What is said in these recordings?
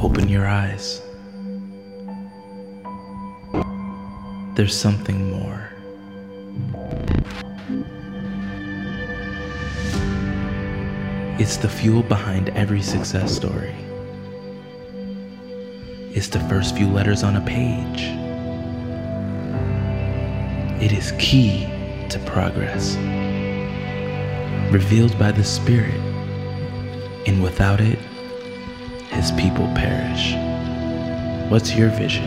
Open your eyes. There's something more. It's the fuel behind every success story. It's the first few letters on a page. It is key to progress, revealed by the Spirit, and without it, His people perish. What's your vision?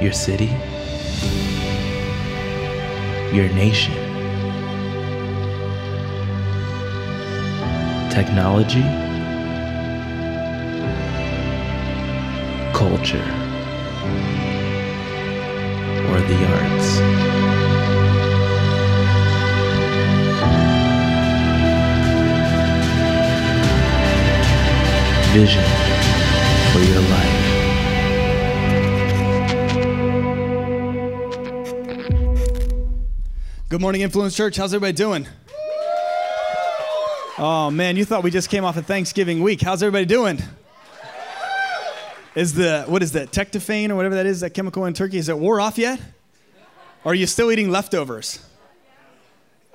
Your city? Your nation? Technology? Culture? Or the arts? Vision for your life. Good morning, Influence Church. How's everybody doing? Oh man, you thought we just came off of Thanksgiving week. How's everybody doing? Is the what is that tectophane or whatever that is that chemical in turkey? Is it wore off yet? Or are you still eating leftovers?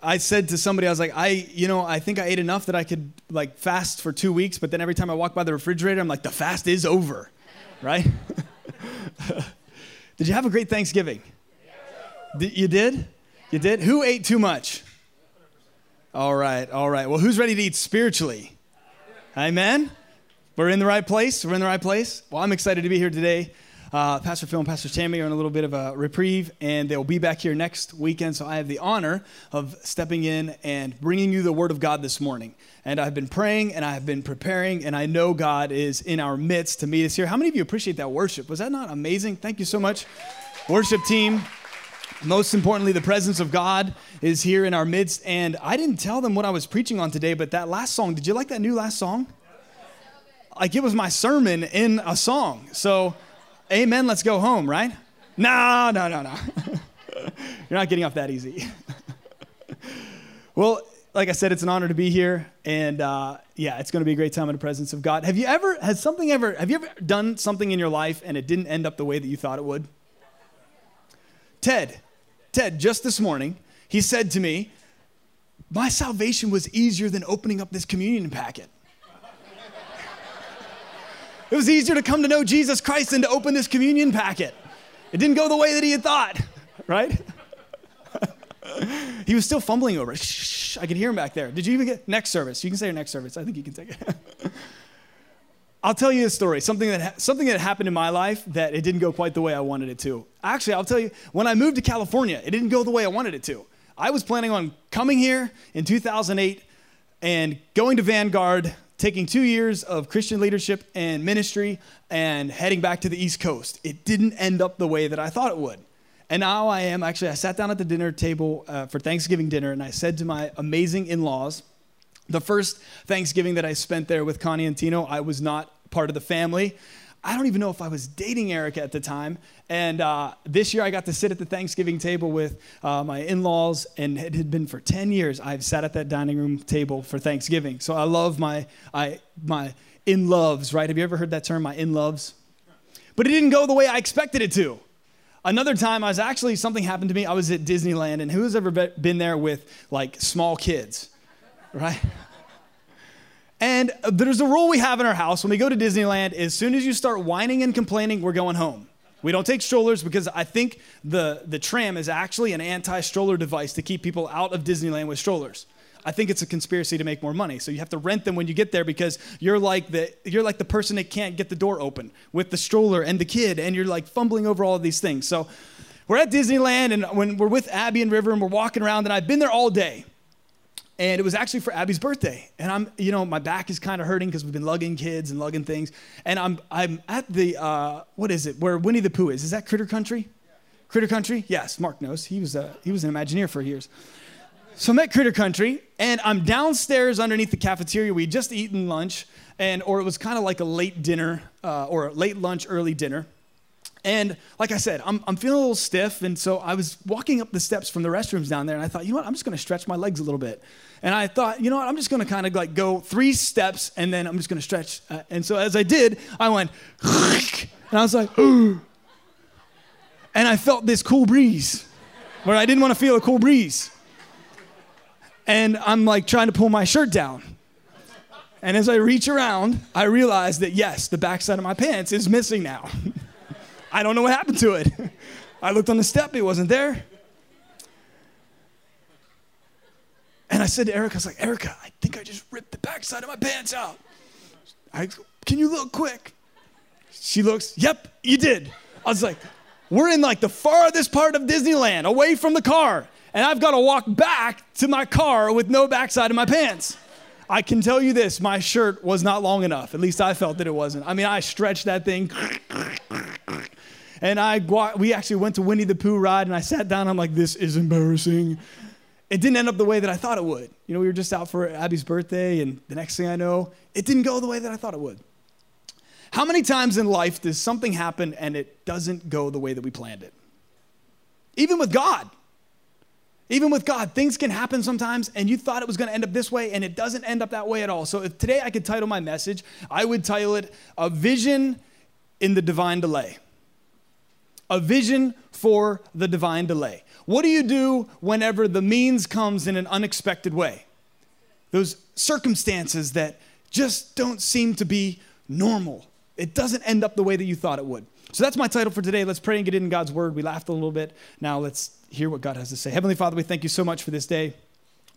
I said to somebody, I was like, I, you know, I think I ate enough that I could like fast for two weeks, but then every time I walk by the refrigerator, I'm like, the fast is over, right? did you have a great Thanksgiving? Did- You did? You did? Who ate too much? All right, all right. Well, who's ready to eat spiritually? Amen? We're in the right place. We're in the right place. Well, I'm excited to be here today. Uh, Pastor Phil and Pastor Tammy are in a little bit of a reprieve, and they'll be back here next weekend. So I have the honor of stepping in and bringing you the Word of God this morning. And I've been praying and I've been preparing, and I know God is in our midst to meet us here. How many of you appreciate that worship? Was that not amazing? Thank you so much, worship team. Most importantly, the presence of God is here in our midst. And I didn't tell them what I was preaching on today, but that last song, did you like that new last song? Like it was my sermon in a song. So, amen, let's go home, right? No, no, no, no. You're not getting off that easy. well, like I said, it's an honor to be here. And uh, yeah, it's going to be a great time in the presence of God. Have you ever, has something ever, have you ever done something in your life and it didn't end up the way that you thought it would? Ted, Ted, just this morning, he said to me, My salvation was easier than opening up this communion packet. It was easier to come to know Jesus Christ than to open this communion packet. It didn't go the way that he had thought, right? he was still fumbling over it. Shh, I can hear him back there. Did you even get next service? You can say your next service. I think you can take it. I'll tell you a story, something that, something that happened in my life that it didn't go quite the way I wanted it to. Actually, I'll tell you, when I moved to California, it didn't go the way I wanted it to. I was planning on coming here in 2008 and going to Vanguard, taking two years of Christian leadership and ministry, and heading back to the East Coast. It didn't end up the way that I thought it would. And now I am actually, I sat down at the dinner table uh, for Thanksgiving dinner and I said to my amazing in laws, the first Thanksgiving that I spent there with Connie and Tino, I was not part of the family. I don't even know if I was dating Erica at the time. And uh, this year I got to sit at the Thanksgiving table with uh, my in laws, and it had been for 10 years I've sat at that dining room table for Thanksgiving. So I love my, I, my in loves, right? Have you ever heard that term, my in loves? But it didn't go the way I expected it to. Another time, I was actually, something happened to me. I was at Disneyland, and who's ever been there with like small kids, right? And there's a rule we have in our house when we go to Disneyland as soon as you start whining and complaining, we're going home. We don't take strollers because I think the, the tram is actually an anti stroller device to keep people out of Disneyland with strollers. I think it's a conspiracy to make more money. So you have to rent them when you get there because you're like the you're like the person that can't get the door open with the stroller and the kid and you're like fumbling over all of these things. So we're at Disneyland and when we're with Abby and River and we're walking around and I've been there all day and it was actually for Abby's birthday. And I'm, you know, my back is kind of hurting because we've been lugging kids and lugging things. And I'm, I'm at the, uh, what is it, where Winnie the Pooh is? Is that Critter Country? Critter Country? Yes, Mark knows. He was, a, he was an Imagineer for years. So I'm at Critter Country, and I'm downstairs underneath the cafeteria. We just eaten lunch, and or it was kind of like a late dinner, uh, or late lunch, early dinner. And like I said, I'm, I'm feeling a little stiff. And so I was walking up the steps from the restrooms down there and I thought, you know what, I'm just going to stretch my legs a little bit. And I thought, you know what, I'm just going to kind of like go three steps and then I'm just going to stretch. Uh, and so as I did, I went, and I was like, and I felt this cool breeze where I didn't want to feel a cool breeze. And I'm like trying to pull my shirt down. And as I reach around, I realize that yes, the backside of my pants is missing now. I don't know what happened to it. I looked on the step, it wasn't there. And I said to Erica, I was like, Erica, I think I just ripped the backside of my pants out. I, can you look quick? She looks, yep, you did. I was like, we're in like the farthest part of Disneyland, away from the car. And I've got to walk back to my car with no backside of my pants. I can tell you this my shirt was not long enough. At least I felt that it wasn't. I mean, I stretched that thing. And I we actually went to Winnie the Pooh ride and I sat down. I'm like, this is embarrassing. It didn't end up the way that I thought it would. You know, we were just out for Abby's birthday, and the next thing I know, it didn't go the way that I thought it would. How many times in life does something happen and it doesn't go the way that we planned it? Even with God. Even with God, things can happen sometimes, and you thought it was going to end up this way, and it doesn't end up that way at all. So, if today I could title my message, I would title it A Vision in the Divine Delay. A vision for the divine delay. What do you do whenever the means comes in an unexpected way? Those circumstances that just don't seem to be normal. It doesn't end up the way that you thought it would. So that's my title for today. Let's pray and get in God's word. We laughed a little bit. Now let's hear what God has to say. Heavenly Father, we thank you so much for this day.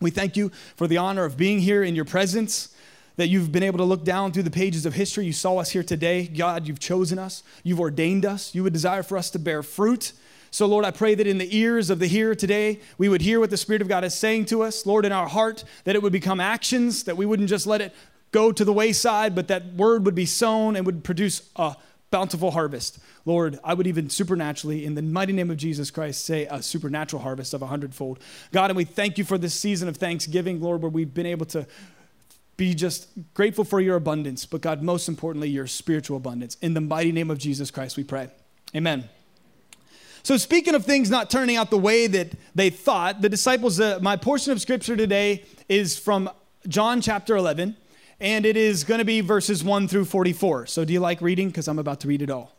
We thank you for the honor of being here in your presence, that you've been able to look down through the pages of history. You saw us here today. God, you've chosen us, you've ordained us. You would desire for us to bear fruit. So, Lord, I pray that in the ears of the hearer today, we would hear what the Spirit of God is saying to us. Lord, in our heart, that it would become actions, that we wouldn't just let it go to the wayside, but that word would be sown and would produce a bountiful harvest. Lord, I would even supernaturally, in the mighty name of Jesus Christ, say a supernatural harvest of a hundredfold. God, and we thank you for this season of Thanksgiving, Lord, where we've been able to be just grateful for your abundance, but God, most importantly, your spiritual abundance. In the mighty name of Jesus Christ, we pray. Amen. So, speaking of things not turning out the way that they thought, the disciples, uh, my portion of scripture today is from John chapter 11 and it is going to be verses 1 through 44. So, do you like reading? Because I'm about to read it all.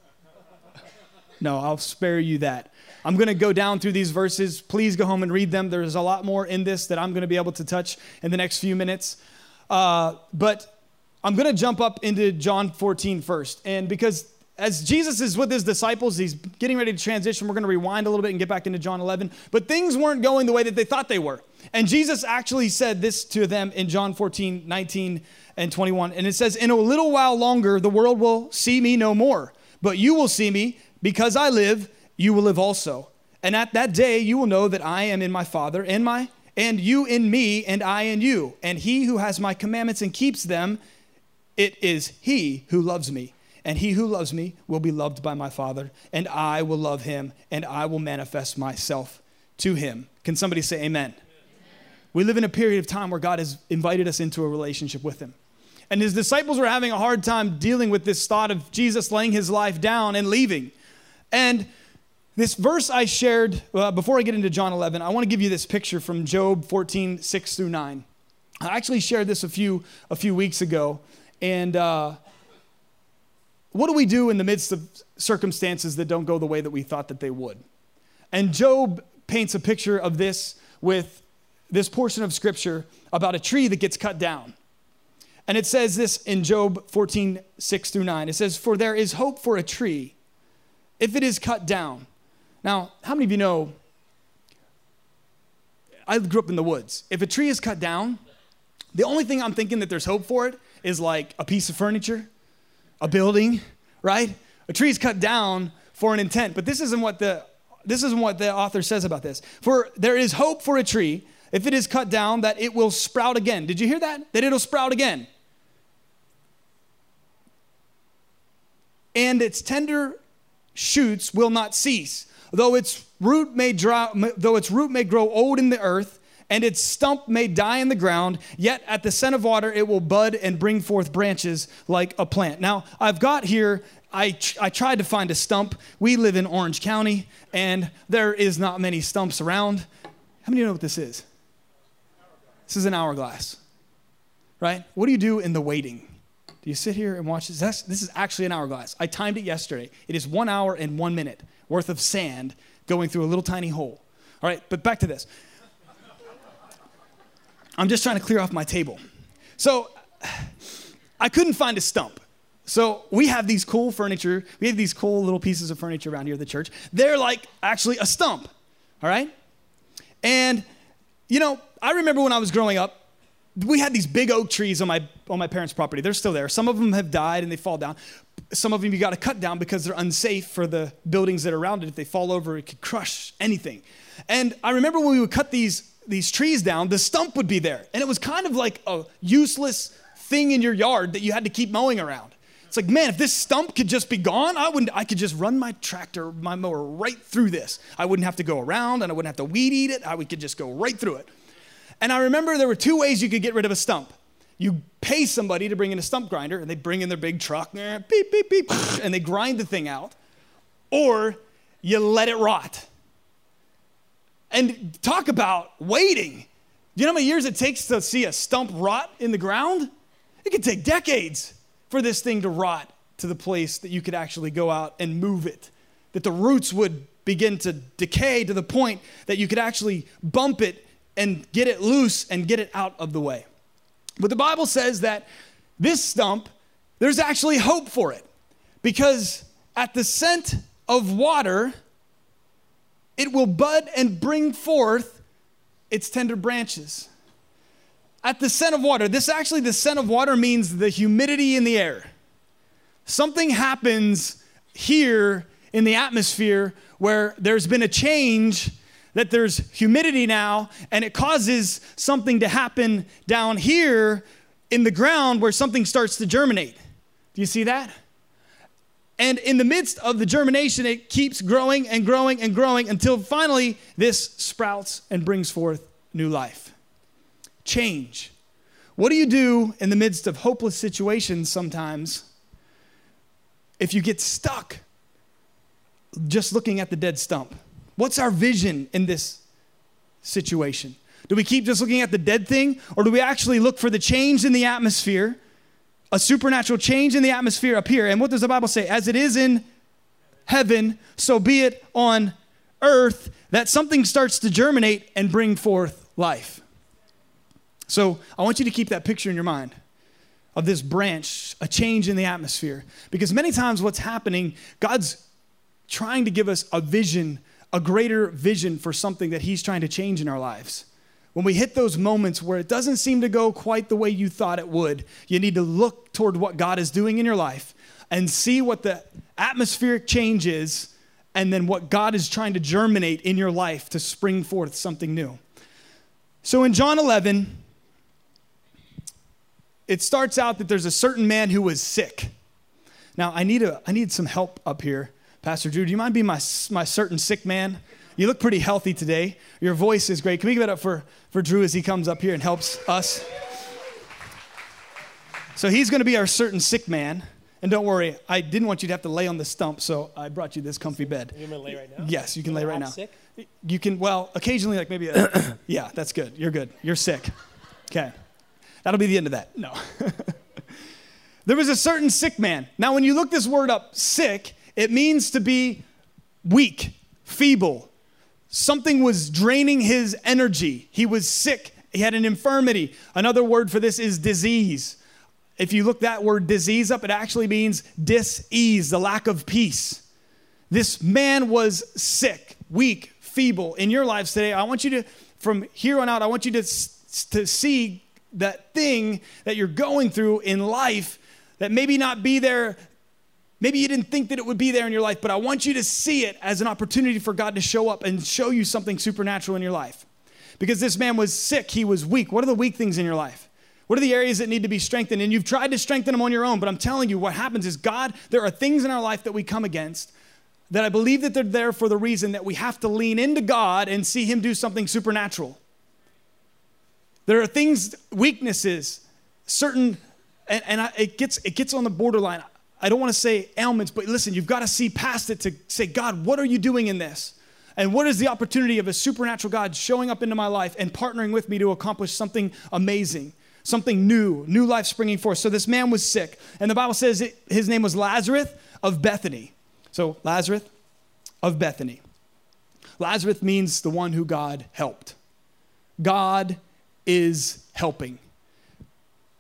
No, I'll spare you that. I'm going to go down through these verses. Please go home and read them. There's a lot more in this that I'm going to be able to touch in the next few minutes. Uh, but I'm going to jump up into John 14 first. And because as Jesus is with his disciples, he's getting ready to transition. We're going to rewind a little bit and get back into John 11. But things weren't going the way that they thought they were. And Jesus actually said this to them in John 14, 19 and 21. And it says, In a little while longer, the world will see me no more. But you will see me because I live, you will live also. And at that day, you will know that I am in my Father, and my and you in me, and I in you. And he who has my commandments and keeps them, it is he who loves me. And he who loves me will be loved by my Father, and I will love him, and I will manifest myself to him. Can somebody say amen? amen? We live in a period of time where God has invited us into a relationship with him. And his disciples were having a hard time dealing with this thought of Jesus laying his life down and leaving. And this verse I shared, uh, before I get into John 11, I want to give you this picture from Job 14, 6 through 9. I actually shared this a few, a few weeks ago. And uh, what do we do in the midst of circumstances that don't go the way that we thought that they would? And Job paints a picture of this with this portion of scripture about a tree that gets cut down. And it says this in Job 14, 6 through 9. It says, For there is hope for a tree if it is cut down. Now, how many of you know? I grew up in the woods. If a tree is cut down, the only thing I'm thinking that there's hope for it is like a piece of furniture, a building, right? A tree is cut down for an intent, but this isn't what the this isn't what the author says about this. For there is hope for a tree if it is cut down that it will sprout again. Did you hear that? That it'll sprout again. and its tender shoots will not cease. Though its root may dry, though its root may grow old in the earth, and its stump may die in the ground, yet at the scent of water it will bud and bring forth branches like a plant. Now, I've got here, I, I tried to find a stump. We live in Orange County, and there is not many stumps around. How many know what this is? This is an hourglass, right? What do you do in the waiting? Do you sit here and watch this? This is actually an hourglass. I timed it yesterday. It is one hour and one minute worth of sand going through a little tiny hole. All right, but back to this. I'm just trying to clear off my table. So I couldn't find a stump. So we have these cool furniture. We have these cool little pieces of furniture around here at the church. They're like actually a stump. All right? And you know, I remember when I was growing up, we had these big oak trees on my on my parents' property. They're still there. Some of them have died and they fall down. Some of them you got to cut down because they're unsafe for the buildings that are around it. If they fall over, it could crush anything. And I remember when we would cut these these trees down, the stump would be there. And it was kind of like a useless thing in your yard that you had to keep mowing around. It's like, man, if this stump could just be gone, I wouldn't I could just run my tractor, my mower right through this. I wouldn't have to go around and I wouldn't have to weed eat it. I would could just go right through it. And I remember there were two ways you could get rid of a stump. You pay somebody to bring in a stump grinder, and they bring in their big truck, eh, beep, beep, beep, and they grind the thing out. Or you let it rot. And talk about waiting. Do you know how many years it takes to see a stump rot in the ground? It could take decades for this thing to rot to the place that you could actually go out and move it, that the roots would begin to decay to the point that you could actually bump it and get it loose and get it out of the way. But the Bible says that this stump, there's actually hope for it because at the scent of water, it will bud and bring forth its tender branches. At the scent of water, this actually, the scent of water means the humidity in the air. Something happens here in the atmosphere where there's been a change that there's humidity now, and it causes something to happen down here in the ground where something starts to germinate. Do you see that? And in the midst of the germination, it keeps growing and growing and growing until finally this sprouts and brings forth new life. Change. What do you do in the midst of hopeless situations sometimes if you get stuck just looking at the dead stump? What's our vision in this situation? Do we keep just looking at the dead thing, or do we actually look for the change in the atmosphere, a supernatural change in the atmosphere up here? And what does the Bible say? As it is in heaven, so be it on earth, that something starts to germinate and bring forth life. So I want you to keep that picture in your mind of this branch, a change in the atmosphere. Because many times what's happening, God's trying to give us a vision a greater vision for something that He's trying to change in our lives. When we hit those moments where it doesn't seem to go quite the way you thought it would, you need to look toward what God is doing in your life and see what the atmospheric change is and then what God is trying to germinate in your life to spring forth something new. So in John 11, it starts out that there's a certain man who was sick. Now, I need, a, I need some help up here. Pastor Drew, do you mind being my, my certain sick man? You look pretty healthy today. Your voice is great. Can we give it up for, for Drew as he comes up here and helps us? So he's going to be our certain sick man. And don't worry, I didn't want you to have to lay on the stump, so I brought you this comfy bed. You to lay right now? Yes, you can lay right now. Sick? You can, well, occasionally, like maybe, a, yeah, that's good. You're good. You're sick. Okay. That'll be the end of that. No. there was a certain sick man. Now, when you look this word up, sick, it means to be weak, feeble. Something was draining his energy. He was sick. He had an infirmity. Another word for this is disease. If you look that word disease up, it actually means dis-ease, the lack of peace. This man was sick, weak, feeble. In your lives today, I want you to, from here on out, I want you to, to see that thing that you're going through in life that maybe not be there Maybe you didn't think that it would be there in your life, but I want you to see it as an opportunity for God to show up and show you something supernatural in your life. Because this man was sick, he was weak. What are the weak things in your life? What are the areas that need to be strengthened? And you've tried to strengthen them on your own, but I'm telling you, what happens is God, there are things in our life that we come against that I believe that they're there for the reason that we have to lean into God and see Him do something supernatural. There are things, weaknesses, certain, and, and I, it, gets, it gets on the borderline. I don't want to say ailments, but listen, you've got to see past it to say, God, what are you doing in this? And what is the opportunity of a supernatural God showing up into my life and partnering with me to accomplish something amazing, something new, new life springing forth? So this man was sick, and the Bible says it, his name was Lazarus of Bethany. So Lazarus of Bethany. Lazarus means the one who God helped. God is helping.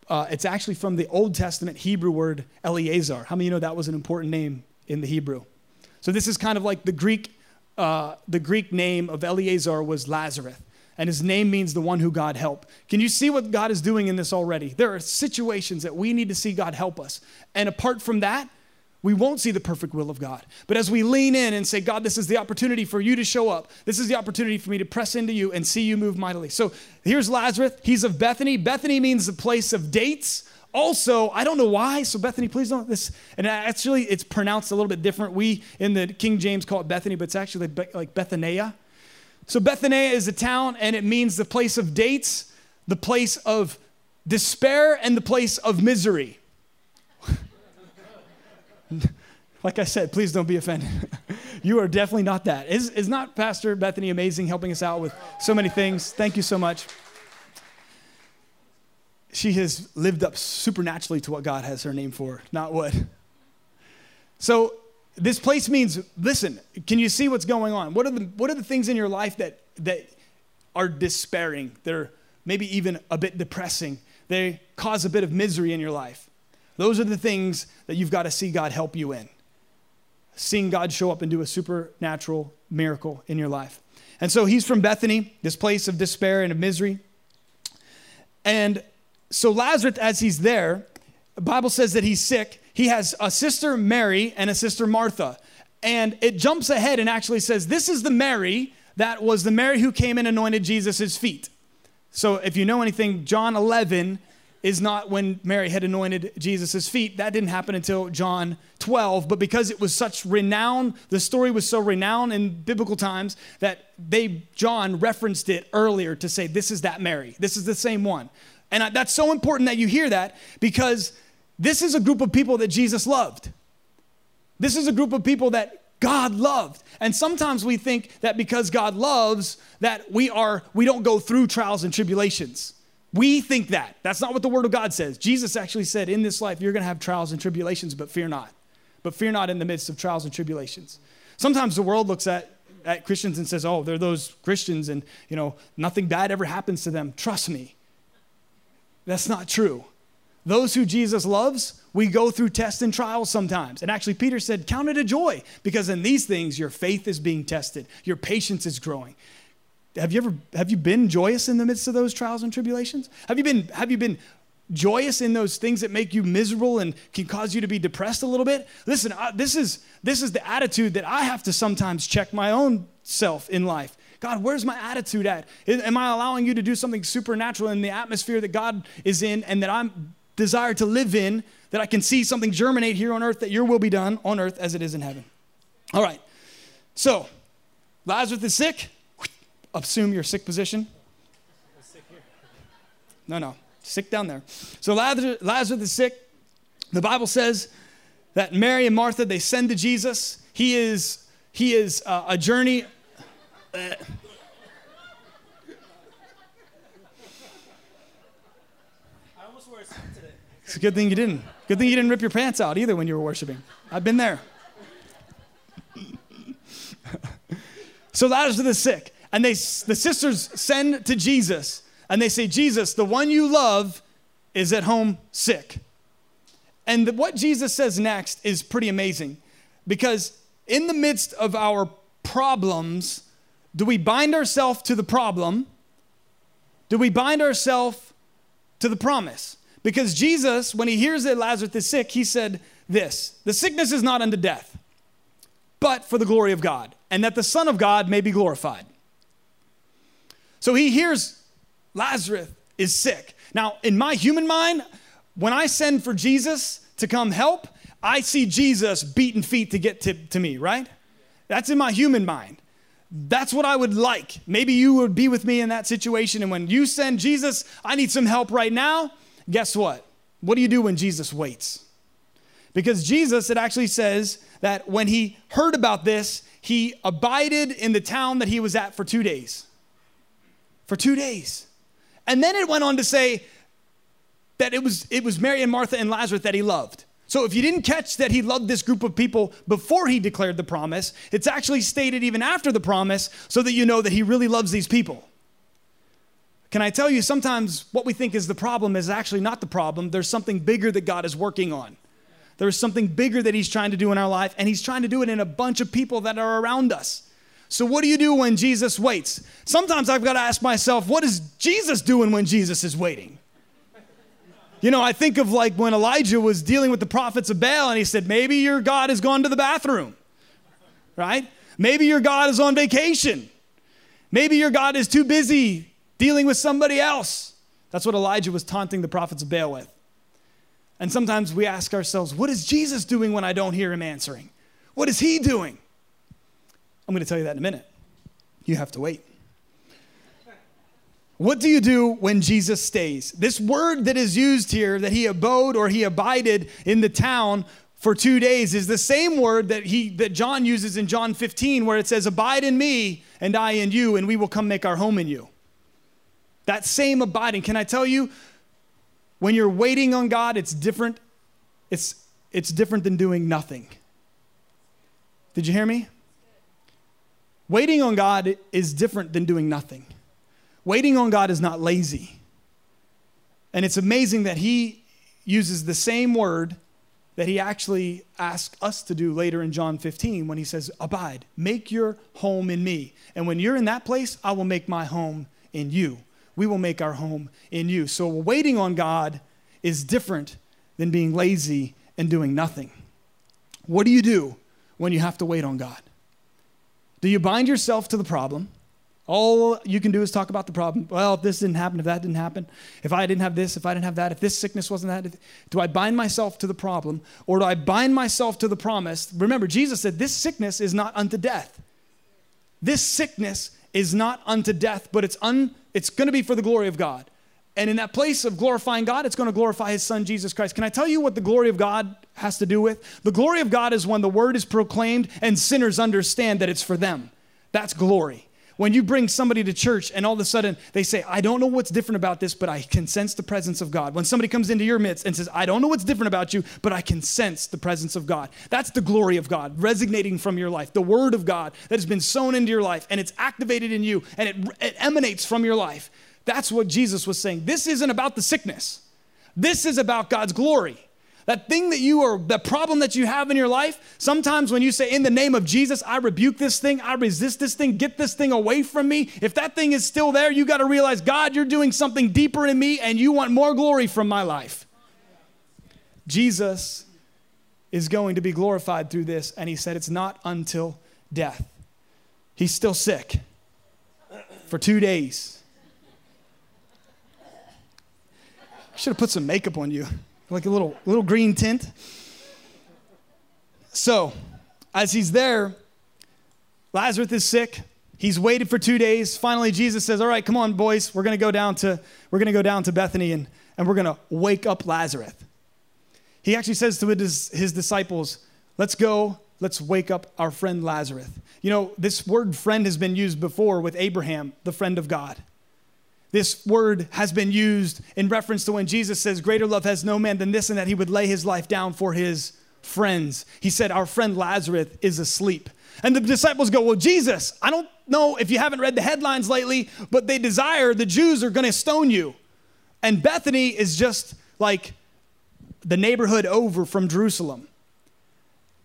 Uh, it's actually from the Old Testament Hebrew word Eleazar. How many of you know that was an important name in the Hebrew? So this is kind of like the Greek, uh, the Greek name of Eleazar was Lazarus, and his name means the one who God helped. Can you see what God is doing in this already? There are situations that we need to see God help us, and apart from that, we won't see the perfect will of God. But as we lean in and say, God, this is the opportunity for you to show up, this is the opportunity for me to press into you and see you move mightily. So here's Lazarus. He's of Bethany. Bethany means the place of dates. Also, I don't know why, so Bethany, please don't this. And actually, it's pronounced a little bit different. We in the King James call it Bethany, but it's actually like Bethania. So Bethania is a town, and it means the place of dates, the place of despair, and the place of misery. like I said, please don't be offended. you are definitely not that. Is, is not Pastor Bethany amazing helping us out with so many things? Thank you so much. She has lived up supernaturally to what God has her name for, not what. So this place means, listen, can you see what's going on? What are the, what are the things in your life that, that are despairing? They're maybe even a bit depressing. They cause a bit of misery in your life. Those are the things that you've got to see God help you in. Seeing God show up and do a supernatural miracle in your life. And so he's from Bethany, this place of despair and of misery. And so Lazarus, as he's there, the Bible says that he's sick. He has a sister Mary and a sister Martha. And it jumps ahead and actually says, This is the Mary that was the Mary who came and anointed Jesus' feet. So if you know anything, John 11 is not when Mary had anointed Jesus' feet. That didn't happen until John 12. But because it was such renown, the story was so renowned in biblical times that they, John referenced it earlier to say, this is that Mary. This is the same one. And that's so important that you hear that because this is a group of people that Jesus loved. This is a group of people that God loved. And sometimes we think that because God loves that we are we don't go through trials and tribulations. We think that. That's not what the Word of God says. Jesus actually said, In this life, you're going to have trials and tribulations, but fear not. But fear not in the midst of trials and tribulations. Sometimes the world looks at, at Christians and says, Oh, they're those Christians, and you know, nothing bad ever happens to them. Trust me. That's not true. Those who Jesus loves, we go through tests and trials sometimes. And actually, Peter said, Count it a joy, because in these things, your faith is being tested, your patience is growing. Have you ever have you been joyous in the midst of those trials and tribulations? Have you been have you been joyous in those things that make you miserable and can cause you to be depressed a little bit? Listen, I, this is this is the attitude that I have to sometimes check my own self in life. God, where's my attitude at? Am I allowing you to do something supernatural in the atmosphere that God is in and that I'm desired to live in, that I can see something germinate here on earth, that your will be done on earth as it is in heaven? All right. So, Lazarus is sick assume your sick position? No, no, sick down there. So Lazarus, Lazarus is sick. The Bible says that Mary and Martha they send to Jesus. He is he is uh, a journey. Uh, It's a good thing you didn't. Good thing you didn't rip your pants out either when you were worshiping. I've been there. so Lazarus is sick and they, the sisters send to Jesus and they say, Jesus, the one you love is at home sick. And the, what Jesus says next is pretty amazing because in the midst of our problems, do we bind ourselves to the problem? Do we bind ourselves to the promise? Because Jesus, when he hears that Lazarus is sick, he said this The sickness is not unto death, but for the glory of God, and that the Son of God may be glorified. So he hears Lazarus is sick. Now, in my human mind, when I send for Jesus to come help, I see Jesus beating feet to get to, to me, right? That's in my human mind. That's what I would like. Maybe you would be with me in that situation. And when you send Jesus, I need some help right now, guess what? What do you do when Jesus waits? Because Jesus, it actually says that when he heard about this, he abided in the town that he was at for two days. For two days. And then it went on to say that it was, it was Mary and Martha and Lazarus that he loved. So if you didn't catch that he loved this group of people before he declared the promise, it's actually stated even after the promise so that you know that he really loves these people. Can I tell you, sometimes what we think is the problem is actually not the problem. There's something bigger that God is working on. There is something bigger that He's trying to do in our life, and He's trying to do it in a bunch of people that are around us. So, what do you do when Jesus waits? Sometimes I've got to ask myself, what is Jesus doing when Jesus is waiting? You know, I think of like when Elijah was dealing with the prophets of Baal and he said, maybe your God has gone to the bathroom, right? Maybe your God is on vacation. Maybe your God is too busy dealing with somebody else. That's what Elijah was taunting the prophets of Baal with. And sometimes we ask ourselves, what is Jesus doing when I don't hear him answering? What is he doing? I'm going to tell you that in a minute. You have to wait. What do you do when Jesus stays? This word that is used here, that he abode or he abided in the town for two days, is the same word that he that John uses in John 15, where it says, Abide in me and I in you, and we will come make our home in you. That same abiding. Can I tell you, when you're waiting on God, it's different. It's, it's different than doing nothing. Did you hear me? Waiting on God is different than doing nothing. Waiting on God is not lazy. And it's amazing that He uses the same word that He actually asks us to do later in John 15 when He says, Abide, make your home in me. And when you're in that place, I will make my home in you we will make our home in you. So waiting on God is different than being lazy and doing nothing. What do you do when you have to wait on God? Do you bind yourself to the problem? All you can do is talk about the problem. Well, if this didn't happen, if that didn't happen, if I didn't have this, if I didn't have that, if this sickness wasn't that, do I bind myself to the problem or do I bind myself to the promise? Remember, Jesus said, This sickness is not unto death. This sickness is not unto death, but it's un, it's going to be for the glory of God. And in that place of glorifying God, it's going to glorify his son Jesus Christ. Can I tell you what the glory of God has to do with? The glory of God is when the word is proclaimed and sinners understand that it's for them. That's glory. When you bring somebody to church and all of a sudden they say, I don't know what's different about this, but I can sense the presence of God. When somebody comes into your midst and says, I don't know what's different about you, but I can sense the presence of God. That's the glory of God resonating from your life, the word of God that has been sown into your life and it's activated in you and it, it emanates from your life. That's what Jesus was saying. This isn't about the sickness, this is about God's glory. That thing that you are, the problem that you have in your life, sometimes when you say, in the name of Jesus, I rebuke this thing, I resist this thing, get this thing away from me, if that thing is still there, you got to realize, God, you're doing something deeper in me and you want more glory from my life. Jesus is going to be glorified through this, and he said, it's not until death. He's still sick for two days. Should have put some makeup on you like a little, little green tint. So, as he's there, Lazarus is sick. He's waited for two days. Finally, Jesus says, All right, come on, boys. We're gonna go down to, we're gonna go down to Bethany and, and we're gonna wake up Lazarus. He actually says to his, his disciples, Let's go, let's wake up our friend Lazarus. You know, this word friend has been used before with Abraham, the friend of God. This word has been used in reference to when Jesus says, Greater love has no man than this, and that he would lay his life down for his friends. He said, Our friend Lazarus is asleep. And the disciples go, Well, Jesus, I don't know if you haven't read the headlines lately, but they desire, the Jews are going to stone you. And Bethany is just like the neighborhood over from Jerusalem.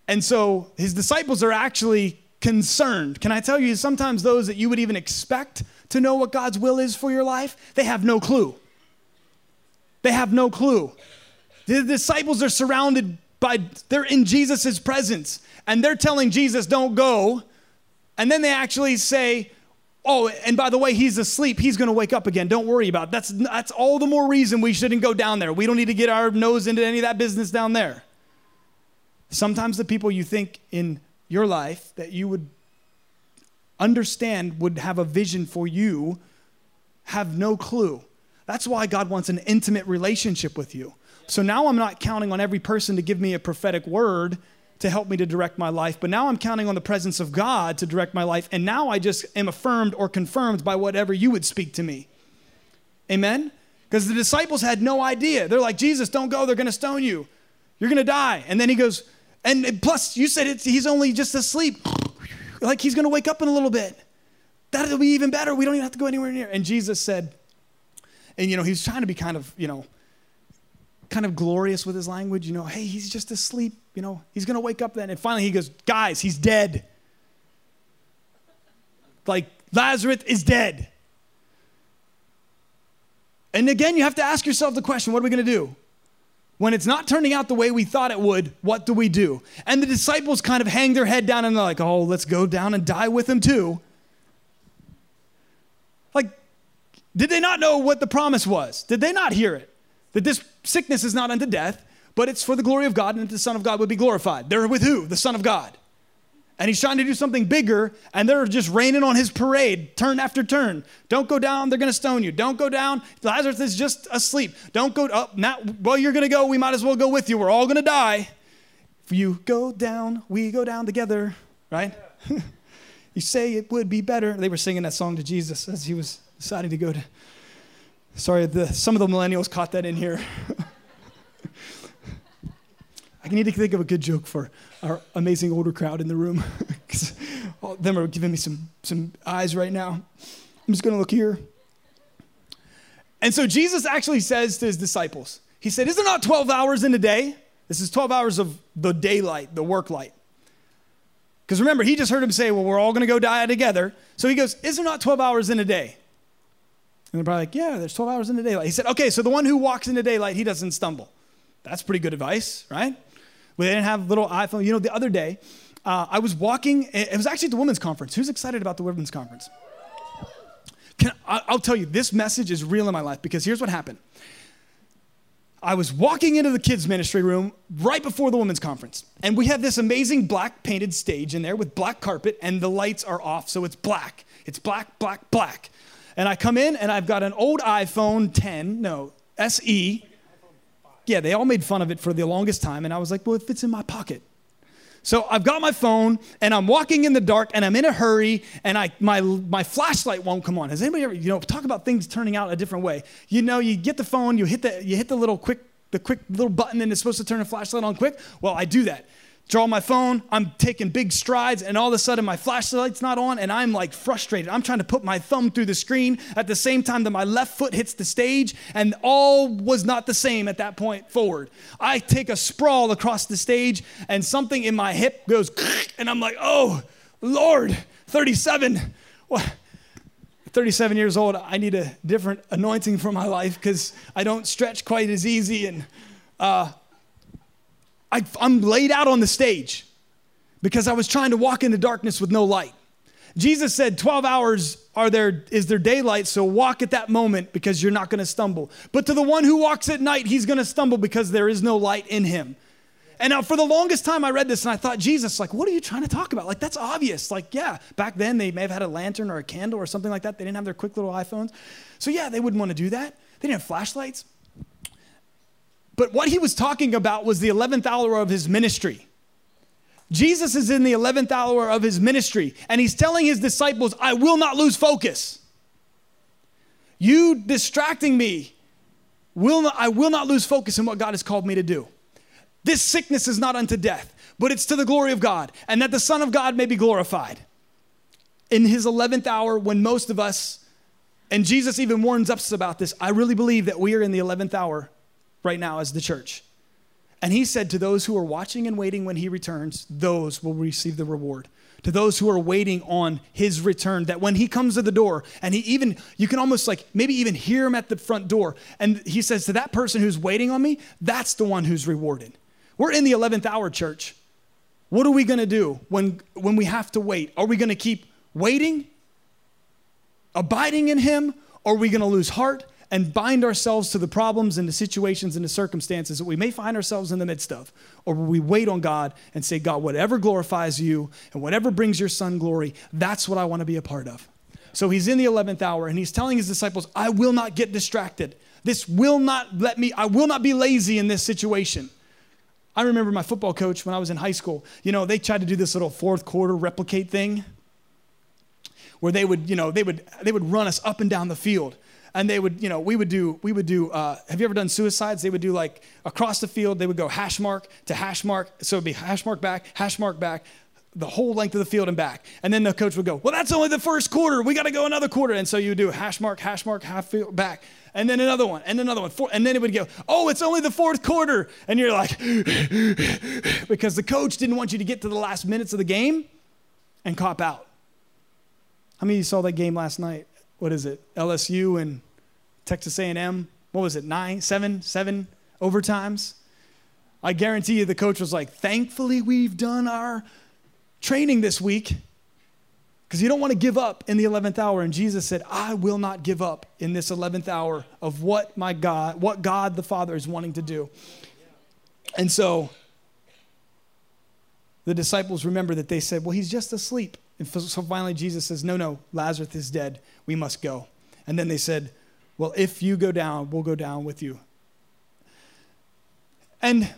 And so his disciples are actually concerned. Can I tell you, sometimes those that you would even expect to know what God's will is for your life, they have no clue. They have no clue. The disciples are surrounded by, they're in Jesus' presence, and they're telling Jesus, don't go. And then they actually say, Oh, and by the way, he's asleep. He's going to wake up again. Don't worry about it. That's, that's all the more reason we shouldn't go down there. We don't need to get our nose into any of that business down there. Sometimes the people you think in your life that you would understand, would have a vision for you, have no clue. That's why God wants an intimate relationship with you. So now I'm not counting on every person to give me a prophetic word to help me to direct my life, but now I'm counting on the presence of God to direct my life. And now I just am affirmed or confirmed by whatever you would speak to me. Amen? Because the disciples had no idea. They're like, Jesus, don't go. They're going to stone you. You're going to die. And then he goes, and plus, you said he's only just asleep. Like he's going to wake up in a little bit. That'll be even better. We don't even have to go anywhere near. And Jesus said, and you know, he was trying to be kind of, you know, kind of glorious with his language, you know, hey, he's just asleep, you know, he's going to wake up then. And finally he goes, guys, he's dead. Like, Lazarus is dead. And again, you have to ask yourself the question what are we going to do? When it's not turning out the way we thought it would, what do we do? And the disciples kind of hang their head down and they're like, oh, let's go down and die with him too. Like, did they not know what the promise was? Did they not hear it? That this sickness is not unto death, but it's for the glory of God and that the Son of God would be glorified. They're with who? The Son of God. And he's trying to do something bigger, and they're just raining on his parade, turn after turn. Don't go down, they're gonna stone you. Don't go down, Lazarus is just asleep. Don't go up, now, well, you're gonna go, we might as well go with you. We're all gonna die. If you go down, we go down together, right? you say it would be better. They were singing that song to Jesus as he was deciding to go to Sorry, the, some of the millennials caught that in here. I need to think of a good joke for our amazing older crowd in the room. All of them are giving me some, some eyes right now. I'm just going to look here. And so Jesus actually says to his disciples, He said, Is it not 12 hours in a day? This is 12 hours of the daylight, the work light. Because remember, he just heard him say, Well, we're all going to go die together. So he goes, Is there not 12 hours in a day? And they're probably like, yeah, there's 12 hours in the daylight. He said, okay, so the one who walks in the daylight, he doesn't stumble. That's pretty good advice, right? We didn't have little iPhone. You know, the other day, uh, I was walking, it was actually at the women's conference. Who's excited about the women's conference? Can, I'll tell you, this message is real in my life because here's what happened. I was walking into the kids' ministry room right before the women's conference, and we have this amazing black painted stage in there with black carpet, and the lights are off, so it's black. It's black, black, black. And I come in and I've got an old iPhone 10, no, SE. Yeah, they all made fun of it for the longest time. And I was like, well, it fits in my pocket. So I've got my phone and I'm walking in the dark and I'm in a hurry and I, my, my flashlight won't come on. Has anybody ever, you know, talk about things turning out a different way? You know, you get the phone, you hit the, you hit the little quick, the quick little button and it's supposed to turn the flashlight on quick. Well, I do that draw my phone, I'm taking big strides, and all of a sudden my flashlight's not on, and I'm like frustrated. I'm trying to put my thumb through the screen at the same time that my left foot hits the stage, and all was not the same at that point forward. I take a sprawl across the stage, and something in my hip goes, and I'm like, oh, Lord, 37. What? 37 years old, I need a different anointing for my life because I don't stretch quite as easy. And uh, I, I'm laid out on the stage because I was trying to walk in the darkness with no light. Jesus said 12 hours are there is there daylight so walk at that moment because you're not going to stumble. But to the one who walks at night he's going to stumble because there is no light in him. And now for the longest time I read this and I thought Jesus like what are you trying to talk about? Like that's obvious. Like yeah, back then they may have had a lantern or a candle or something like that. They didn't have their quick little iPhones. So yeah, they wouldn't want to do that. They didn't have flashlights. But what he was talking about was the 11th hour of his ministry. Jesus is in the 11th hour of his ministry, and he's telling his disciples, I will not lose focus. You distracting me, will not, I will not lose focus in what God has called me to do. This sickness is not unto death, but it's to the glory of God, and that the Son of God may be glorified. In his 11th hour, when most of us, and Jesus even warns us about this, I really believe that we are in the 11th hour right now as the church. And he said to those who are watching and waiting when he returns, those will receive the reward. To those who are waiting on his return, that when he comes to the door, and he even, you can almost like maybe even hear him at the front door. And he says to that person who's waiting on me, that's the one who's rewarded. We're in the 11th hour, church. What are we to do when, when we have to wait? Are we to keep waiting, abiding in him, or are we to lose heart and bind ourselves to the problems and the situations and the circumstances that we may find ourselves in the midst of? Or will we wait on God and say, God, whatever glorifies you and whatever brings your son glory, that's what I want to be a part of? So he's in the 11th hour and he's telling his disciples, I will not get distracted. This will not let me, I will not be lazy in this situation. I remember my football coach when I was in high school. You know, they tried to do this little fourth quarter replicate thing where they would, you know, they would they would run us up and down the field. And they would, you know, we would do, we would do, uh, have you ever done suicides? They would do like across the field, they would go hash mark to hash mark. So it'd be hash mark back, hash mark back, the whole length of the field and back. And then the coach would go, Well, that's only the first quarter. We got to go another quarter. And so you would do hash mark, hash mark, half field back. And then another one, and another one. Four, and then it would go, Oh, it's only the fourth quarter. And you're like, Because the coach didn't want you to get to the last minutes of the game and cop out. How many of you saw that game last night? What is it? LSU and Texas A&M. What was it? Nine, seven, seven overtimes. I guarantee you, the coach was like, "Thankfully, we've done our training this week because you don't want to give up in the 11th hour and jesus said i will not give up in this 11th hour of what my god what god the father is wanting to do and so the disciples remember that they said well he's just asleep and so finally jesus says no no lazarus is dead we must go and then they said well if you go down we'll go down with you and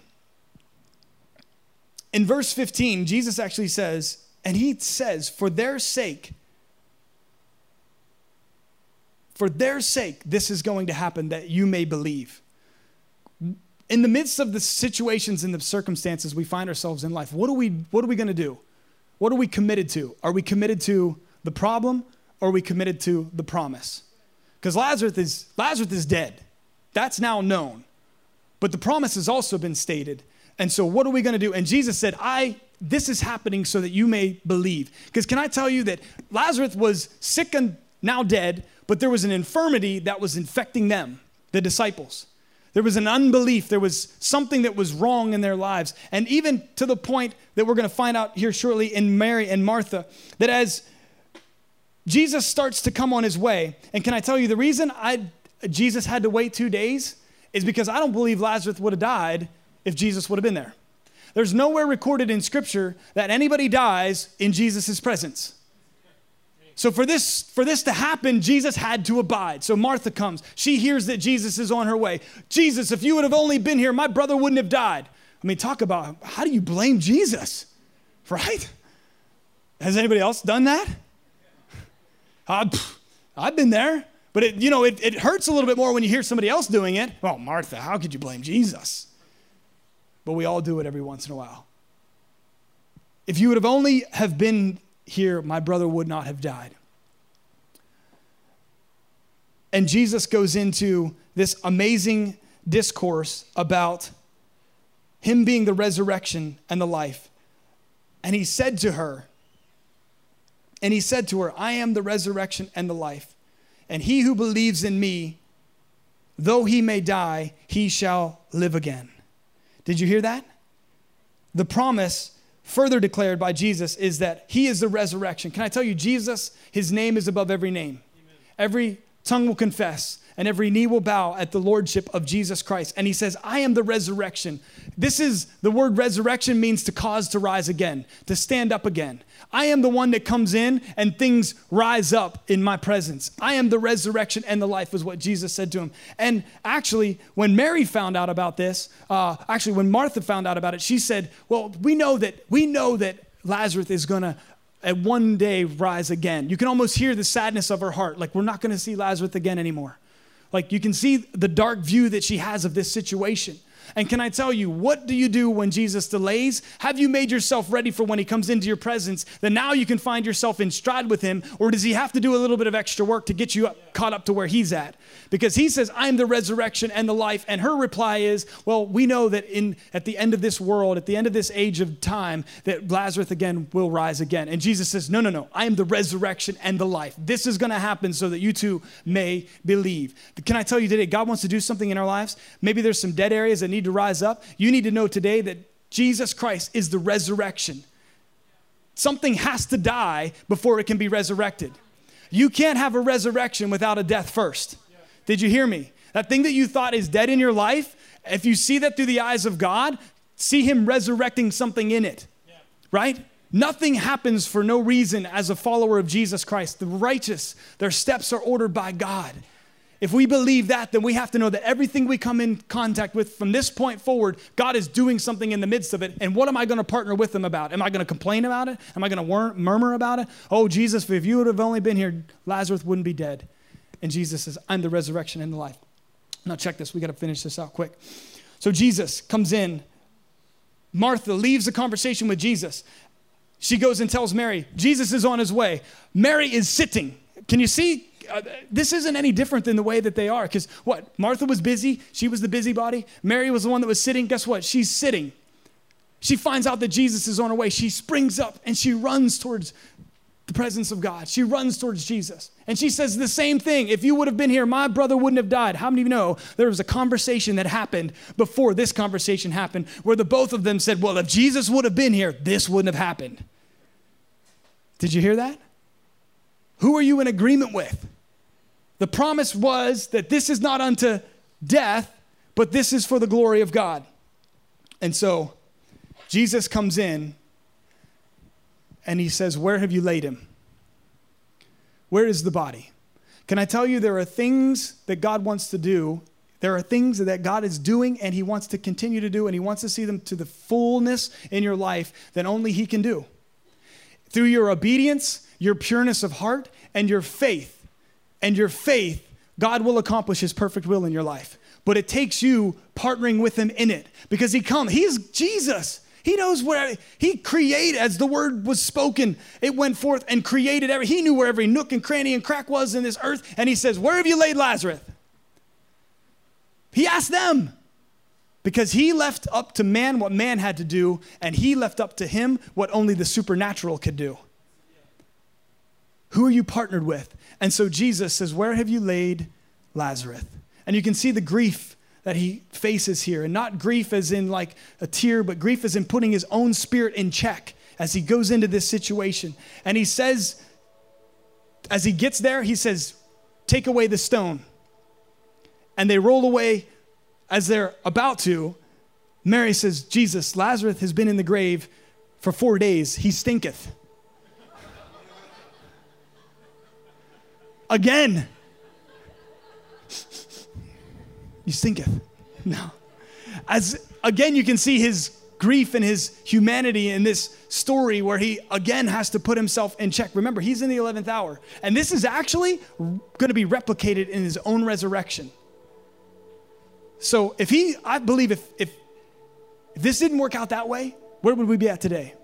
in verse 15, Jesus actually says, and he says, for their sake, for their sake, this is going to happen that you may believe. In the midst of the situations and the circumstances we find ourselves in life, what are we, what are we going to do? What are we committed to? Are we committed to the problem or are we committed to the promise? Because Lazarus is, Lazarus is dead. That's now known. But the promise has also been stated and so what are we going to do? And Jesus said, I this is happening so that you may believe. Because can I tell you that Lazarus was sick and now dead, but there was an infirmity that was infecting them, the disciples. There was an unbelief. There was something that was wrong in their lives. And even to the point that we're going to find out here shortly in Mary and Martha, that as Jesus starts to come on his way, and can I tell you the reason I Jesus had to wait two days is because I don't believe Lazarus would have died if Jesus would have been there. There's nowhere recorded in Scripture that anybody dies in Jesus' presence. So for this for this to happen, Jesus had to abide. So Martha comes. She hears that Jesus is on her way. Jesus, if you would have only been here, my brother wouldn't have died. I mean, talk about how do you blame Jesus? Right? Has anybody else done that? Uh, I've been there. But it, you know, it, it hurts a little bit more when you hear somebody else doing it. Well, Martha, how could you blame Jesus? but we all do it every once in a while. If you would have only have been here, my brother would not have died. And Jesus goes into this amazing discourse about him being the resurrection and the life. And he said to her, and he said to her, I am the resurrection and the life. And he who believes in me, though he may die, he shall live again. Did you hear that? The promise further declared by Jesus is that he is the resurrection. Can I tell you, Jesus, his name is above every name. Amen. Every tongue will confess and every knee will bow at the lordship of Jesus Christ. And he says, I am the resurrection. This is the word resurrection means to cause to rise again, to stand up again. I am the one that comes in and things rise up in my presence. I am the resurrection and the life, is what Jesus said to him. And actually, when Mary found out about this, uh, actually, when Martha found out about it, she said, Well, we know that, we know that Lazarus is going to at one day rise again. You can almost hear the sadness of her heart. Like, we're not going to see Lazarus again anymore. Like, you can see the dark view that she has of this situation. And can I tell you, what do you do when Jesus delays? Have you made yourself ready for when he comes into your presence that now you can find yourself in stride with him? Or does he have to do a little bit of extra work to get you up, caught up to where he's at? Because he says, I am the resurrection and the life. And her reply is, Well, we know that in at the end of this world, at the end of this age of time, that Lazarus again will rise again. And Jesus says, No, no, no, I am the resurrection and the life. This is going to happen so that you too may believe. Can I tell you today, God wants to do something in our lives? Maybe there's some dead areas that need to rise up, you need to know today that Jesus Christ is the resurrection. Something has to die before it can be resurrected. You can't have a resurrection without a death first. Did you hear me? That thing that you thought is dead in your life, if you see that through the eyes of God, see Him resurrecting something in it, right? Nothing happens for no reason as a follower of Jesus Christ. The righteous, their steps are ordered by God. If we believe that, then we have to know that everything we come in contact with from this point forward, God is doing something in the midst of it. And what am I going to partner with Him about? Am I going to complain about it? Am I going to murmur about it? Oh, Jesus, if you would have only been here, Lazarus wouldn't be dead. And Jesus says, I'm the resurrection and the life. Now, check this. We got to finish this out quick. So, Jesus comes in. Martha leaves the conversation with Jesus. She goes and tells Mary, Jesus is on his way. Mary is sitting. Can you see? Uh, this isn't any different than the way that they are. Because what? Martha was busy. She was the busybody. Mary was the one that was sitting. Guess what? She's sitting. She finds out that Jesus is on her way. She springs up and she runs towards the presence of God. She runs towards Jesus. And she says the same thing. If you would have been here, my brother wouldn't have died. How many of you know there was a conversation that happened before this conversation happened where the both of them said, Well, if Jesus would have been here, this wouldn't have happened. Did you hear that? Who are you in agreement with? The promise was that this is not unto death, but this is for the glory of God. And so Jesus comes in and he says, Where have you laid him? Where is the body? Can I tell you there are things that God wants to do? There are things that God is doing and He wants to continue to do, and He wants to see them to the fullness in your life that only He can do. Through your obedience, your pureness of heart, and your faith, and your faith, God will accomplish His perfect will in your life. But it takes you partnering with Him in it because He comes. He is Jesus. He knows where he created as the word was spoken. It went forth and created every. He knew where every nook and cranny and crack was in this earth. And he says, "Where have you laid Lazarus?" He asked them because he left up to man what man had to do, and he left up to him what only the supernatural could do. Who are you partnered with? And so Jesus says, Where have you laid Lazarus? And you can see the grief that he faces here. And not grief as in like a tear, but grief as in putting his own spirit in check as he goes into this situation. And he says, as he gets there, he says, Take away the stone. And they roll away as they're about to. Mary says, Jesus, Lazarus has been in the grave for four days. He stinketh. Again. You stinketh. No. As again, you can see his grief and his humanity in this story where he again has to put himself in check. Remember, he's in the 11th hour. And this is actually going to be replicated in his own resurrection. So if he, I believe if, if, if this didn't work out that way, where would we be at today?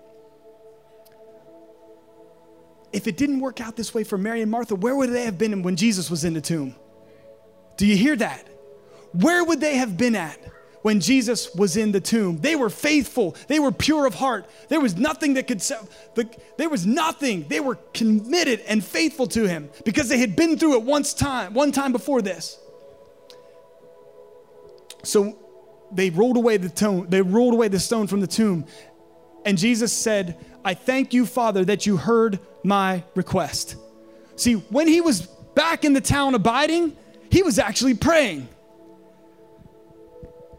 If it didn't work out this way for Mary and Martha, where would they have been when Jesus was in the tomb? Do you hear that? where would they have been at when Jesus was in the tomb? They were faithful. They were pure of heart. There was nothing that could, there was nothing. They were committed and faithful to him because they had been through it once time, one time before this. So they rolled away the tomb, they rolled away the stone from the tomb. And Jesus said, I thank you, Father, that you heard my request. See, when he was back in the town abiding, he was actually praying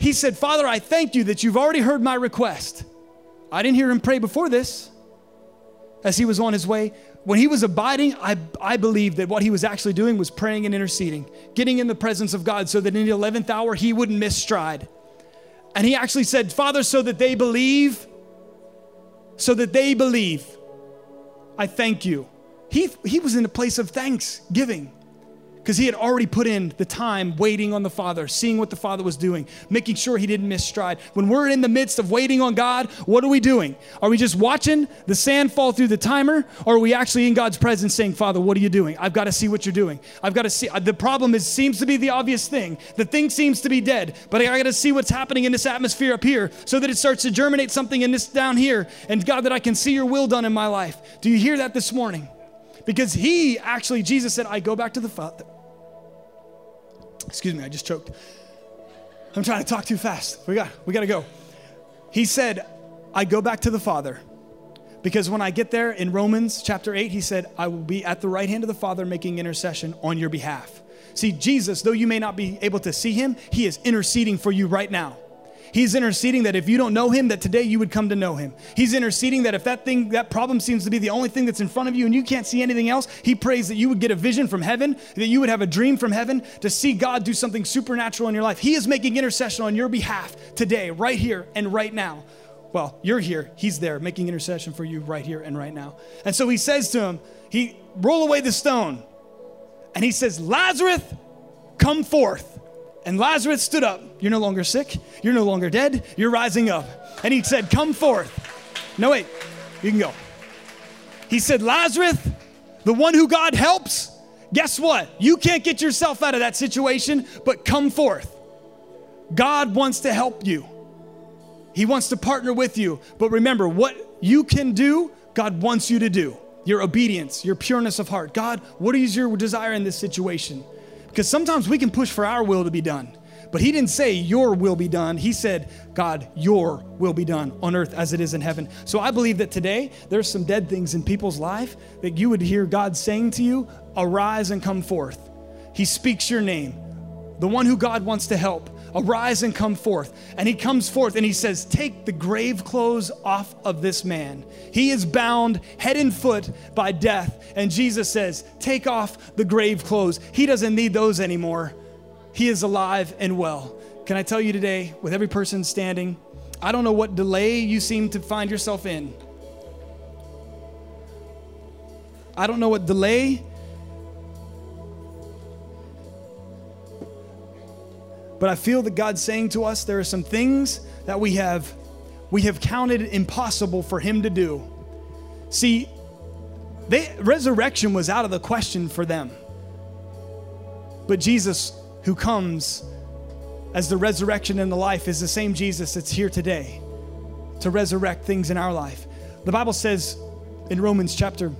he said, Father, I thank you that you've already heard my request. I didn't hear him pray before this as he was on his way. When he was abiding, I, I believe that what he was actually doing was praying and interceding, getting in the presence of God so that in the 11th hour he wouldn't miss stride. And he actually said, Father, so that they believe, so that they believe, I thank you. He, he was in a place of thanksgiving because he had already put in the time waiting on the Father, seeing what the Father was doing, making sure he didn't miss stride. When we're in the midst of waiting on God, what are we doing? Are we just watching the sand fall through the timer, or are we actually in God's presence saying, Father, what are you doing? I've got to see what you're doing. I've got to see. The problem is seems to be the obvious thing. The thing seems to be dead, but I got to see what's happening in this atmosphere up here so that it starts to germinate something in this down here. And God, that I can see your will done in my life. Do you hear that this morning? Because he actually, Jesus said, I go back to the Father. Excuse me, I just choked. I'm trying to talk too fast. We got, we got to go. He said, I go back to the Father. Because when I get there in Romans chapter 8, he said, I will be at the right hand of the Father making intercession on your behalf. See, Jesus, though you may not be able to see him, he is interceding for you right now. He's interceding that if you don't know him, that today you would come to know him. He's interceding that if that thing, that problem seems to be the only thing that's in front of you and you can't see anything else, he prays that you would get a vision from heaven, that you would have a dream from heaven to see God do something supernatural in your life. He is making intercession on your behalf today, right here and right now. Well, you're here, he's there making intercession for you right here and right now. And so he says to him, he roll away the stone. And he says, Lazarus, come forth. And Lazarus stood up. You're no longer sick. You're no longer dead. You're rising up. And he said, Come forth. No, wait, you can go. He said, Lazarus, the one who God helps, guess what? You can't get yourself out of that situation, but come forth. God wants to help you, He wants to partner with you. But remember, what you can do, God wants you to do. Your obedience, your pureness of heart. God, what is your desire in this situation? Because sometimes we can push for our will to be done. But he didn't say, Your will be done. He said, God, your will be done on earth as it is in heaven. So I believe that today there's some dead things in people's life that you would hear God saying to you, Arise and come forth. He speaks your name, the one who God wants to help. Arise and come forth. And he comes forth and he says, Take the grave clothes off of this man. He is bound head and foot by death. And Jesus says, Take off the grave clothes. He doesn't need those anymore. He is alive and well. Can I tell you today, with every person standing, I don't know what delay you seem to find yourself in. I don't know what delay But I feel that God's saying to us there are some things that we have we have counted impossible for him to do. See, they, resurrection was out of the question for them. But Jesus who comes as the resurrection and the life is the same Jesus that's here today to resurrect things in our life. The Bible says in Romans chapter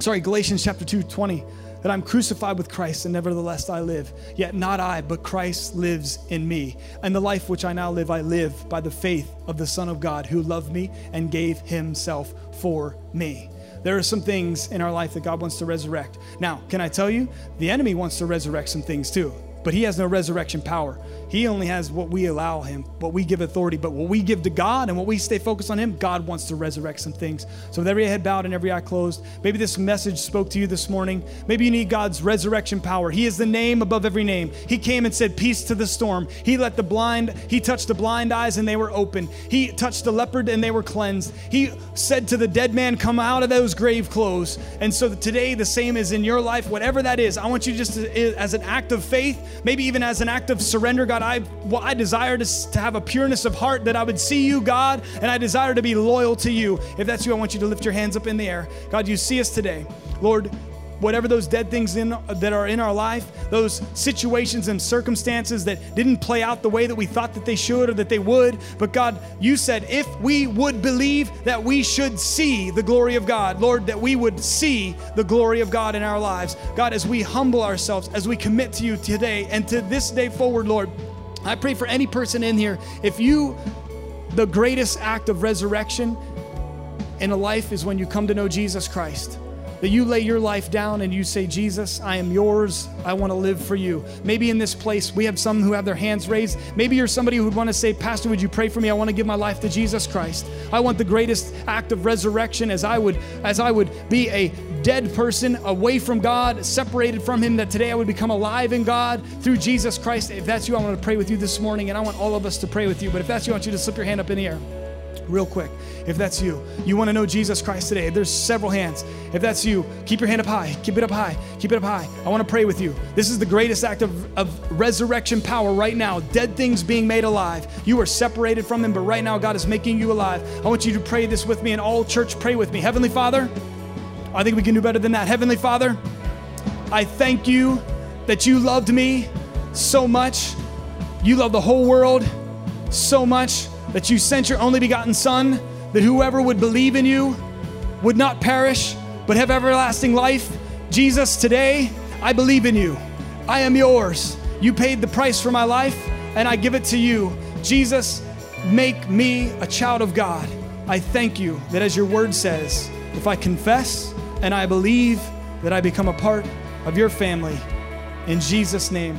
sorry, Galatians chapter 2 20 that I'm crucified with Christ and nevertheless I live. Yet not I, but Christ lives in me. And the life which I now live, I live by the faith of the Son of God who loved me and gave himself for me. There are some things in our life that God wants to resurrect. Now, can I tell you, the enemy wants to resurrect some things too but he has no resurrection power. He only has what we allow him, what we give authority. But what we give to God and what we stay focused on him, God wants to resurrect some things. So with every head bowed and every eye closed, maybe this message spoke to you this morning. Maybe you need God's resurrection power. He is the name above every name. He came and said, Peace to the storm. He let the blind, he touched the blind eyes and they were open. He touched the leopard and they were cleansed. He said to the dead man, Come out of those grave clothes. And so today, the same is in your life, whatever that is. I want you just to, as an act of faith, maybe even as an act of surrender, God, I, well, I desire to, to have a pureness of heart that I would see you, God, and I desire to be loyal to you. If that's you, I want you to lift your hands up in the air. God, you see us today. Lord, whatever those dead things in, that are in our life, those situations and circumstances that didn't play out the way that we thought that they should or that they would. But God, you said if we would believe that we should see the glory of God, Lord, that we would see the glory of God in our lives. God, as we humble ourselves, as we commit to you today and to this day forward, Lord, I pray for any person in here, if you, the greatest act of resurrection in a life is when you come to know Jesus Christ that you lay your life down and you say, Jesus, I am yours. I want to live for you. Maybe in this place, we have some who have their hands raised. Maybe you're somebody who would want to say, Pastor, would you pray for me? I want to give my life to Jesus Christ. I want the greatest act of resurrection as I would, as I would be a dead person away from God, separated from Him, that today I would become alive in God through Jesus Christ. If that's you, I want to pray with you this morning, and I want all of us to pray with you. But if that's you, I want you to slip your hand up in the air real quick. If that's you, you want to know Jesus Christ today, there's several hands. If that's you, keep your hand up high. Keep it up high. Keep it up high. I want to pray with you. This is the greatest act of, of resurrection power right now. Dead things being made alive. You are separated from them, but right now God is making you alive. I want you to pray this with me and all church pray with me. Heavenly Father, I think we can do better than that. Heavenly Father, I thank you that you loved me so much. You love the whole world so much that you sent your only begotten Son, that whoever would believe in you would not perish, but have everlasting life. Jesus, today, I believe in you. I am yours. You paid the price for my life, and I give it to you. Jesus, make me a child of God. I thank you that, as your word says, if I confess and I believe that I become a part of your family, In Jesus' name.